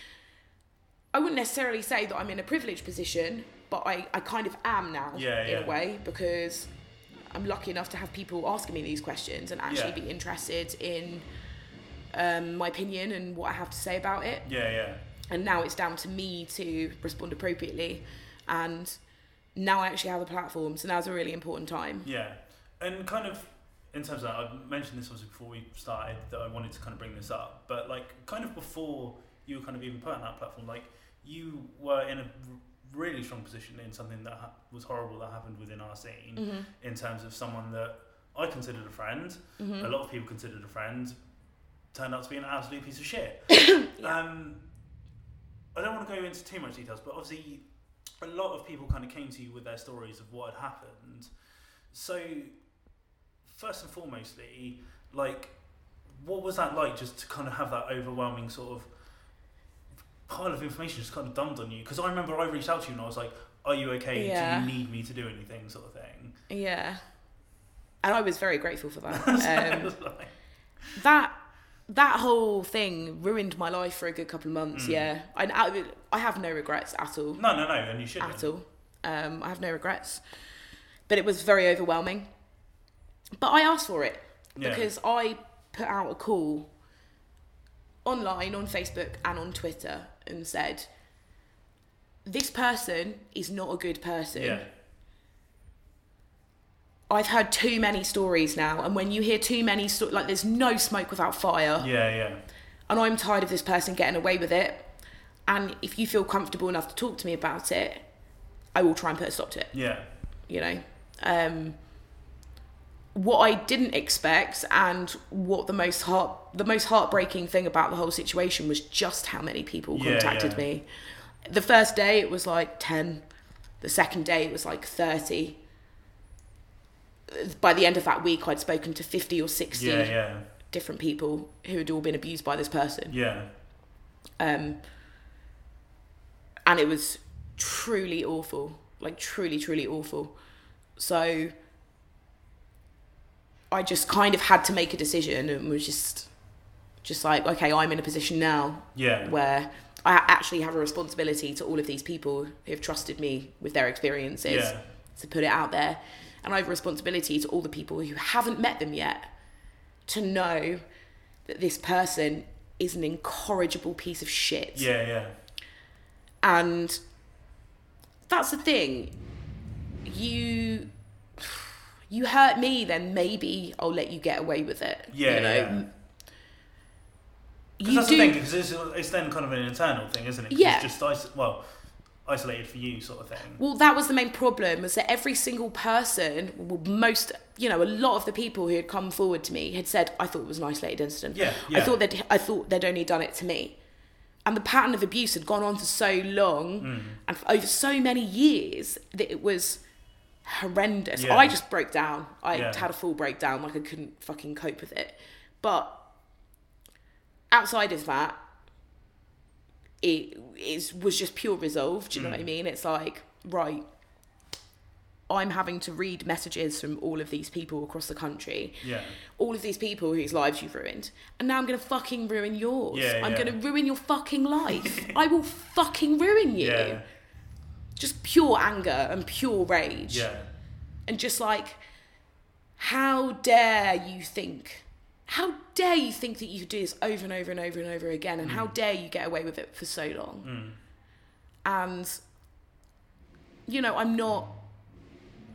I wouldn't necessarily say that I'm in a privileged position, but I, I kind of am now Yeah, in yeah. a way because I'm lucky enough to have people asking me these questions and actually Yeah. be interested in um, my opinion and what I have to say about it. Yeah, yeah. And now it's down to me to respond appropriately. And now I actually have a platform, so now's a really important time. Yeah, and kind of in terms of that, I mentioned this obviously before we started that I wanted to kind of bring this up, but like kind of before you were kind of even put on that platform, like you were in a really strong position in something that ha- was horrible that happened within our scene Mm-hmm. in terms of someone that I considered a friend, Mm-hmm. a lot of people considered a friend, turned out to be an absolute piece of shit. um, I don't want to go into too much details, but obviously a lot of people kind of came to you with their stories of what had happened. So, first and foremostly, like, what was that like just to kind of have that overwhelming sort of pile of information just kind of dumped on you? Because I remember I reached out to you and I was like, Are you okay? Yeah. Do you need me to do anything? sort of thing. Yeah. And I was very grateful for that. Um, like, that that whole thing ruined my life for a good couple of months. Mm. Yeah, I, I I have no regrets at all. no, no, no, and you shouldn't. at all. Um, I have no regrets, but it was very overwhelming. But I asked for it Yeah. because I put out a call online on Facebook and on Twitter and said, "This person is not a good person." Yeah. I've heard too many stories now, and when you hear too many, sto- like there's no smoke without fire. Yeah, yeah. and I'm tired of this person getting away with it. And if you feel comfortable enough to talk to me about it, I will try and put a stop to it. Yeah. You know, Um, what I didn't expect and what the most heart the most heartbreaking thing about the whole situation was just how many people Yeah, contacted yeah. me. The first day it was like 10. The second day it was like 30. By the end of that week I'd spoken to 50 or 60 Yeah, yeah, different people who had all been abused by this person. yeah, Um, and it was truly awful, like truly, truly awful. So I just kind of had to make a decision and was just, just like, okay, I'm in a position now yeah, where I actually have a responsibility to all of these people who have trusted me with their experiences Yeah. to put it out there. And I have a responsibility to all the people who haven't met them yet to know that this person is an incorrigible piece of shit. yeah, yeah, And that's the thing. You you hurt me, then maybe I'll let you get away with it. Yeah, you know. yeah. Because that's do the thing, because it's, it's then kind of an internal thing, isn't it? Yeah. It's just well, isolated for you, sort of thing. Well, that was the main problem was that every single person, well, most, you know, a lot of the people who had come forward to me had said, "I thought it was an isolated incident. Yeah, I yeah. thought that I thought they'd only done it to me." And the pattern of abuse had gone on for so long Mm. and for over so many years that it was horrendous. Yeah. I just broke down. I Yeah. had a full breakdown, like I couldn't fucking cope with it. But outside of that, it is was just pure resolve. Do you know Mm. what I mean? It's like right. I'm having to read messages from all of these people across the country, Yeah, all of these people whose lives you've ruined, and now I'm gonna fucking ruin yours. Yeah, I'm yeah. gonna ruin your fucking life. I will fucking ruin you. yeah, Just pure anger and pure rage yeah, and just like how dare you think how dare you think that you could do this over and over and over and over again and how dare you get away with it for so long Mm. and you know i'm not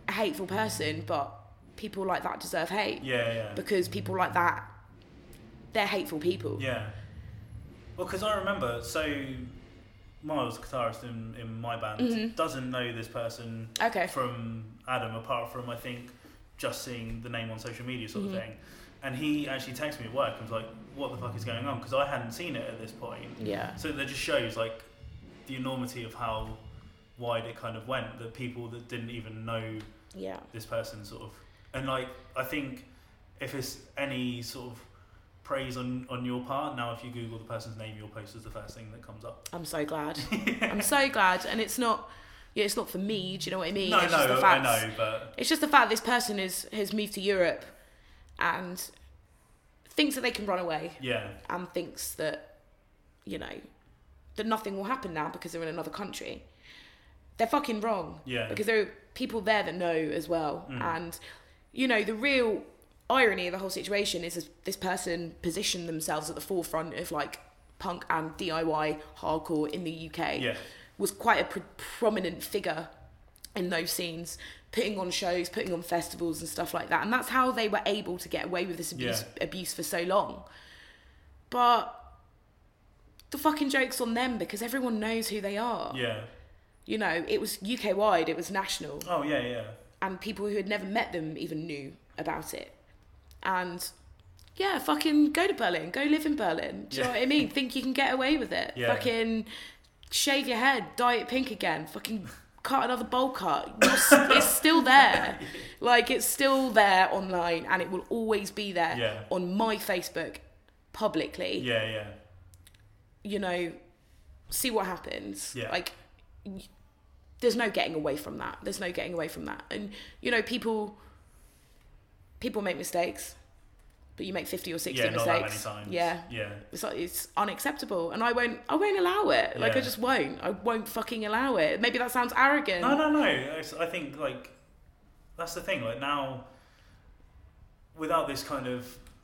a hateful person but people like that deserve hate yeah, yeah. because people like that they're hateful people Yeah. Well, because I remember, so Miles, guitarist in, in my band, Mhm. doesn't know this person okay from Adam, apart from, I think, just seeing the name on social media sort Mhm. of thing. And he actually texted me at work and was like, what the fuck is going on? Because I hadn't seen it at this point. yeah So that just shows, like, the enormity of how wide it kind of went, that people that didn't even know yeah this person sort of and like I think if it's any sort of praise on on your part. Now if you google the person's name your post is the first thing that comes up. I'm so glad. I'm so glad. And it's not yeah, it's not for me do you know what i mean? No it's just the no I fact know but It's just the fact this person is has moved to Europe and thinks that they can run away yeah. and thinks that you know that nothing will happen now because they're in another country. They're fucking wrong. Yeah. Because there are people there that know as well. Mm. And you know the real irony of the whole situation is this person positioned themselves at the forefront of like punk and DIY hardcore in the UK yeah was quite a pr- prominent figure in those scenes, putting on shows, putting on festivals and stuff like that. And that's how they were able to get away with this abuse, abuse for so long. But the fucking joke's on them because everyone knows who they are. yeah You know, it was UK wide, it was national, oh yeah yeah and people who had never met them even knew about it. And yeah, fucking go to Berlin, go live in Berlin. Do you know what I mean? Think you can get away with it. Yeah. Fucking shave your head, dye it pink again, fucking cut another bowl cut. It's still there. Like it's still there online and it will always be there Yeah. on my Facebook publicly. yeah yeah You know, see what happens. Yeah. Like there's no getting away from that. There's no getting away from that. And you know, people people make mistakes, but you make 50 or 60 yeah not that many mistakes. times Yeah. yeah It's like it's unacceptable and I won't I won't allow it. Like I just won't. I won't fucking allow it. Maybe that sounds arrogant. no no no i think like that's the thing like now without this kind of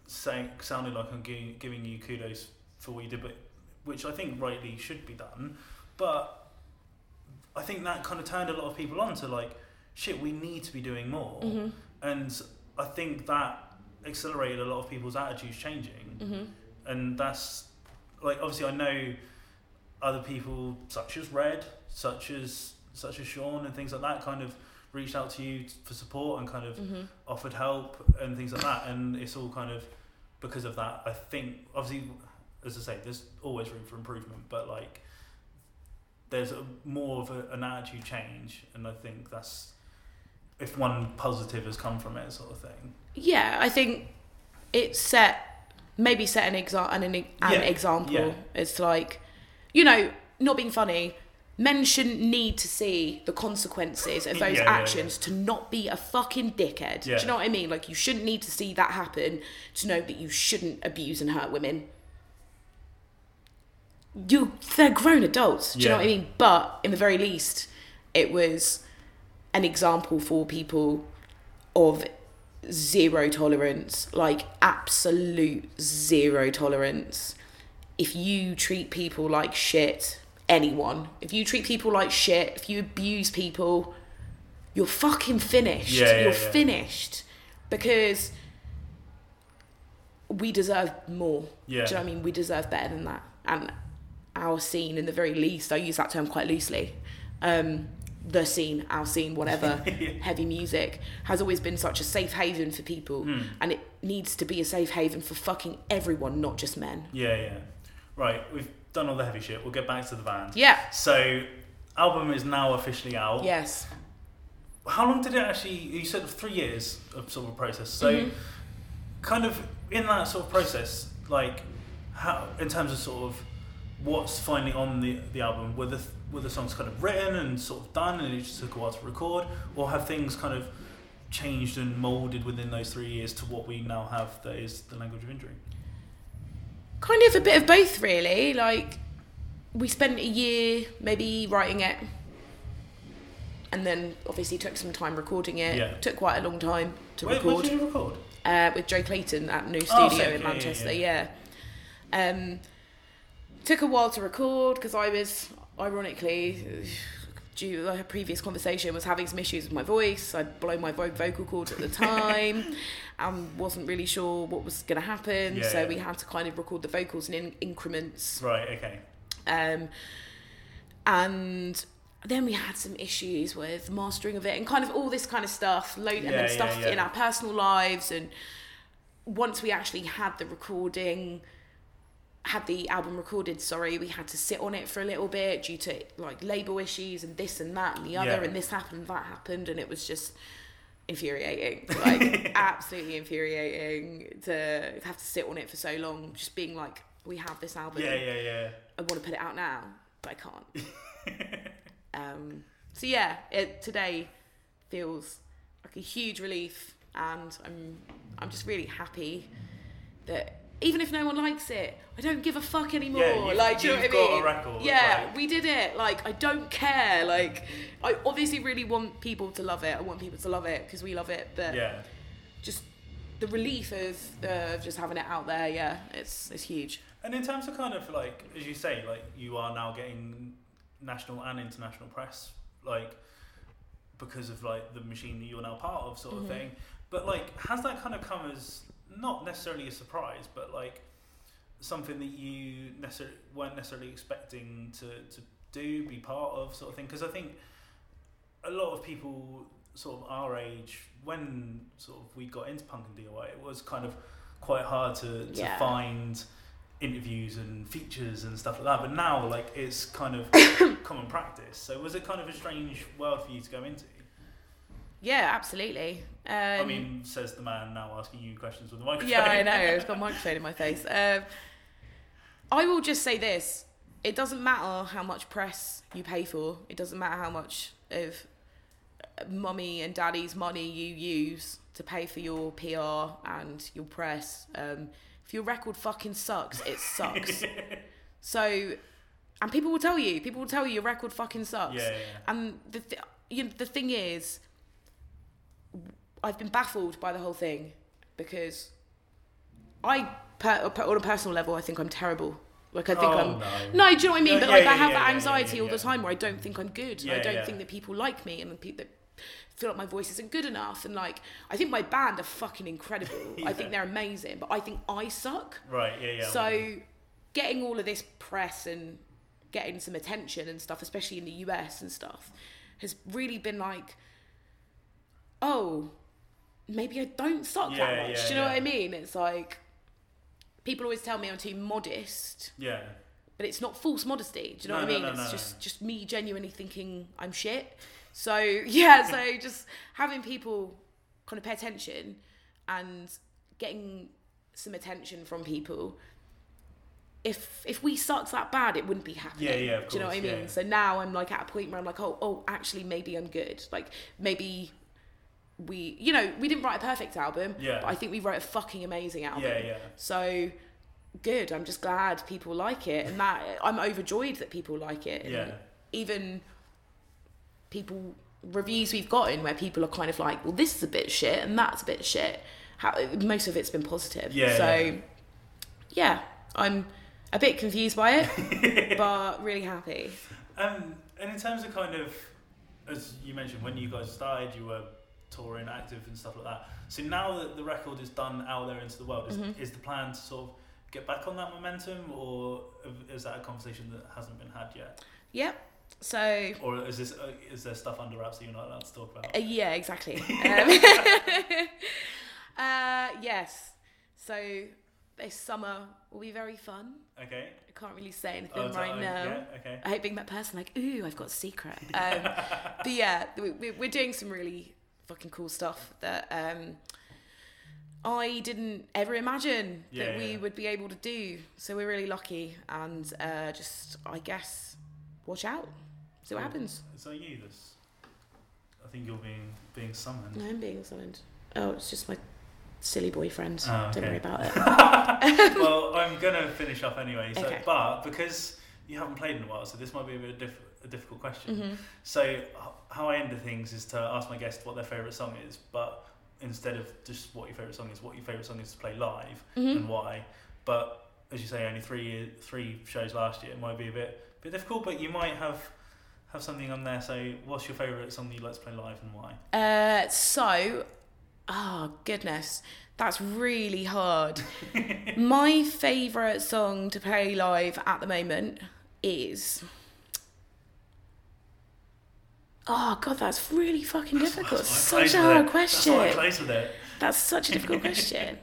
saying sounding like i'm gi- giving you kudos for what you did but which i think rightly should be done but i think that kind of turned a lot of people on to like shit we need to be doing more Mhm. and i think that accelerated a lot of people's attitudes changing Mhm. and that's like obviously I know other people such as Red, such as such as Sean and things like that kind of reached out to you for support and kind of Mm-hmm. offered help and things like that. And it's all kind of because of that. I think obviously, as I say, there's always room for improvement, but like there's a, more of a, an attitude change, and I think that's if one positive has come from it, sort of thing. Yeah, I think it set maybe set an exa- an, an, an Yeah, example. yeah. It's like, you know, not being funny. Men shouldn't need to see the consequences of those Yeah, actions to not be a fucking dickhead. Do you know what I mean? Like, you shouldn't need to see that happen to know that you shouldn't abuse and hurt women. You, they're grown adults. Do you know what I mean? But in the very least, it was an example for people of zero tolerance, like absolute zero tolerance. If you treat people like shit, anyone, if you treat people like shit, if you abuse people, you're fucking finished. Yeah, yeah, you're yeah. finished. Because we deserve more. Yeah. Do you know what I mean? We deserve better than that. And our scene, in the very least, I use that term quite loosely. Um, the scene, our scene, whatever, heavy music has always been such a safe haven for people, Hmm. and it needs to be a safe haven for fucking everyone, not just men. Yeah, yeah. Right, we've done all the heavy shit. We'll get back to the band. Yeah. So, album is now officially out. Yes. How long did it actually? You said three years of sort of process. So, Mm-hmm. kind of in that sort of process, like how in terms of sort of what's finally on the the album, were the were the songs kind of written and sort of done, and it just took a while to record, or have things kind of changed and molded within those three years to what we now have that is the language of injury? Kind of a bit of both, really. Like, we spent a year maybe writing it, and then obviously took some time recording it. Yeah. Took quite a long time to where record. did you record? uh, with Joe Clayton at New Oh, Studio in Yeah, yeah, Manchester. yeah. Yeah. Um, took a while to record because I was, ironically, due to a previous conversation, was having some issues with my voice. I'd blown my vocal cords at the time and wasn't really sure what was going to happen. Yeah, so yeah. we had to kind of record the vocals in in- increments. Right. Okay. Um, and then we had some issues with mastering of it and kind of all this kind of stuff, load and Yeah, then yeah, stuff in our personal lives. And once we actually had the recording, had the album recorded, sorry, we had to sit on it for a little bit due to like label issues and this and that and the other, Yeah. and this happened, that happened, and it was just infuriating like absolutely infuriating to have to sit on it for so long just being like we have this album Yeah. Yeah. Yeah. I want to put it out now, but I can't. um, so yeah, it today feels like a huge relief, and I'm I'm just really happy that even if no one likes it, I don't give a fuck anymore. Yeah, you've- like, you know you've what I got a mean? record, yeah, like- we did it. Like, I don't care. Like, I obviously really want people to love it. I want people to love it because we love it. But Yeah. just the relief of uh, just having it out there, yeah, it's it's huge. And in terms of kind of like, as you say, like you are now getting national and international press, like because of like the machine that you're now part of, sort of Mm-hmm. thing. But like, has that kind of come as not necessarily a surprise, but like something that you necessarily weren't necessarily expecting to to do, be part of, sort of thing? Because I think a lot of people sort of our age, when sort of we got into punk and DIY, it was kind of quite hard to, to Yeah. find interviews and features and stuff like that. But now, like, it's kind of common practice. So, was it kind of a strange world for you to go into? Yeah, absolutely. Um, I mean, says the man now asking you questions with the microphone. yeah, I know. It's got a microphone in my face. Um, I will just say this: it doesn't matter how much press you pay for. It doesn't matter how much of mummy and daddy's money you use to pay for your PR and your press. Um, if your record fucking sucks, it sucks. so, and people will tell you. People will tell you your record fucking sucks. Yeah, yeah, yeah. And the th- you know, the thing is, I've been baffled by the whole thing because I, per, on a personal level, I think I'm terrible. Like I think Oh, I'm. no. No, do you know what I mean? No, but yeah, like yeah, I have yeah, that anxiety all the time where I don't think I'm good. Yeah, I don't think that people like me and people that feel like my voice isn't good enough. And like I think my band are fucking incredible. I think they're amazing, but I think I suck. Right, yeah, yeah. So, getting all of this press and getting some attention and stuff, especially in the US and stuff, has really been like oh, maybe I don't suck Yeah, that much. yeah, Do you know what. I mean? It's like people always tell me I'm too modest, Yeah. but it's not false modesty. Do you know No, what I mean? no, it's no. just just me genuinely thinking I'm shit. So yeah, so just having people kind of pay attention and getting some attention from people. If if we sucked that bad, it wouldn't be happening. Yeah, yeah, of Do you know what I mean? yeah. So now I'm like at a point where I'm like, oh, oh, actually, maybe I'm good. Like maybe we, you know, we didn't write a perfect album, Yeah. but I think we wrote a fucking amazing album. Yeah, yeah. So good. I'm just glad people like it, and that I'm overjoyed that people like it. And Yeah. Even people reviews we've gotten where people are kind of like, well, this is a bit shit and that's a bit shit. How, most of it's been positive. Yeah, So yeah. yeah, I'm a bit confused by it, but really happy. Um, and in terms of kind of, as you mentioned, when you guys started, you were touring, active, and stuff like that. So now that the record is done out there into the world, is, Mm-hmm. is the plan to sort of get back on that momentum, or is that a conversation that hasn't been had yet? Yep. So Or is this uh, is there stuff under wraps that you're not allowed to talk about? Uh, yeah, exactly. Um, uh, yes. So this summer will be very fun. Okay. I can't really say anything Oh, right now. Yeah. Okay. I hate being that person like, ooh, I've got a secret. Um, but yeah, we, we- we're doing some really fucking cool stuff that um, I didn't ever imagine Yeah, that we yeah. would be able to do. So we're really lucky, and uh, just I guess watch out, see what happens. Is that you? This. I think you're being being summoned. I'm being summoned. Oh, it's just my silly boyfriend. Oh, Don't worry about it. well, I'm gonna finish up anyway. So, Okay. but because you haven't played in a while, so this might be a bit diff- a difficult question. Mhm. So, how I end the things is to ask my guest what their favorite song is, but instead of just what your favorite song is, what your favorite song is to play live Mhm. and why. But as you say, only three year, three shows last year. It might be a bit bit difficult, but you might have have something on there. So, what's your favorite song that you like to play live and why? Uh, so, oh goodness, that's really hard. My favourite song to play live at the moment is. Oh god, that's really fucking difficult. Such a hard question. That's why I'm with it. That's such a difficult question.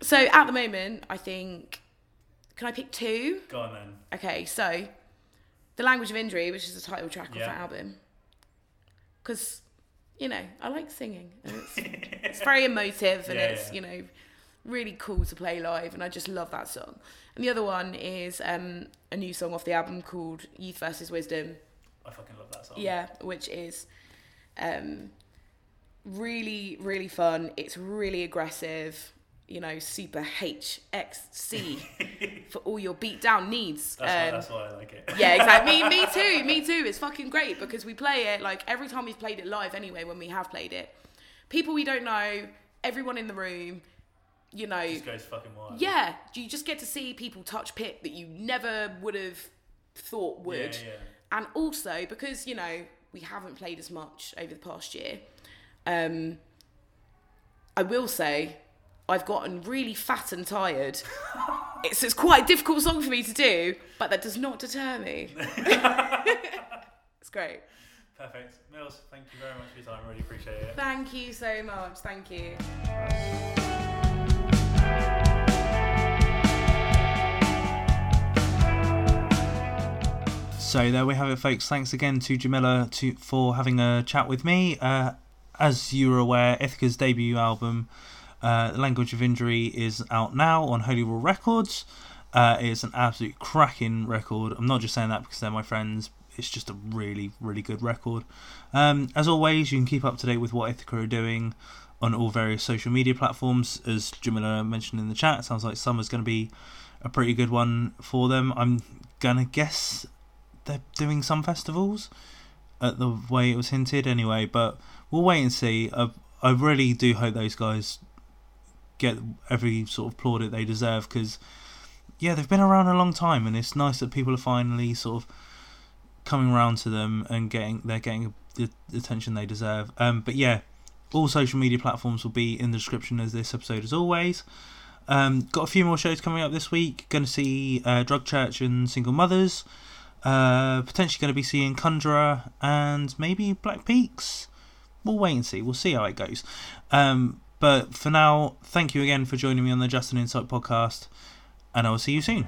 So at the moment, I think. Can I pick two? Go on then. Okay, so the language of injury, which is the title track of that album, because you know I like singing. And it's, it's very emotive and Yeah, it's yeah. you know really cool to play live, and I just love that song. And the other one is um, a new song off the album called Youth versus Wisdom. I fucking love that song. Yeah, which is um, really, really fun. It's really aggressive. You know, super HXC for all your beat down needs. That's, why, Um, that's why I like it. yeah, exactly. Me, me too. Me too. It's fucking great because we play it like every time we've played it live. Anyway, when we have played it, people we don't know, everyone in the room, you know, just goes fucking wild. yeah, you just get to see people touch pit that you never would have thought would. Yeah, yeah. And also because you know we haven't played as much over the past year, um, I will say I've gotten really fat and tired. it's, it's quite a difficult song for me to do, but that does not deter me. it's great. Perfect. Mills, thank you very much for your time. Really appreciate it. Thank you so much. Thank you. So there we have it, folks. Thanks again to Djamila to, for having a chat with me. Uh, as you are aware, Ithaca's debut album, uh, The Language of Injury, is out now on Holy Roar Records. Uh, it's an absolute cracking record. I'm not just saying that because they're my friends. It's just a really, really good record. Um, as always, you can keep up to date with what Ithaca are doing on all various social media platforms. As Djamila mentioned in the chat, sounds like summer's going to be a pretty good one for them. I'm gonna guess they're doing some festivals at the way it was hinted anyway but we'll wait and see. I, I really do hope those guys get every sort of plaudit they deserve because yeah they've been around a long time and it's nice that people are finally sort of coming around to them and getting they're getting the attention they deserve. Um, but yeah all social media platforms will be in the description of this episode as always. Um, got a few more shows coming up this week. Going to see uh, drug church and single mothers uh, potentially going to be seeing Conjurer and maybe Black Peaks. we'll wait and see. We'll see how it goes. Um, but for now, thank you again for joining me on the Just an Insight podcast, and I will see you soon.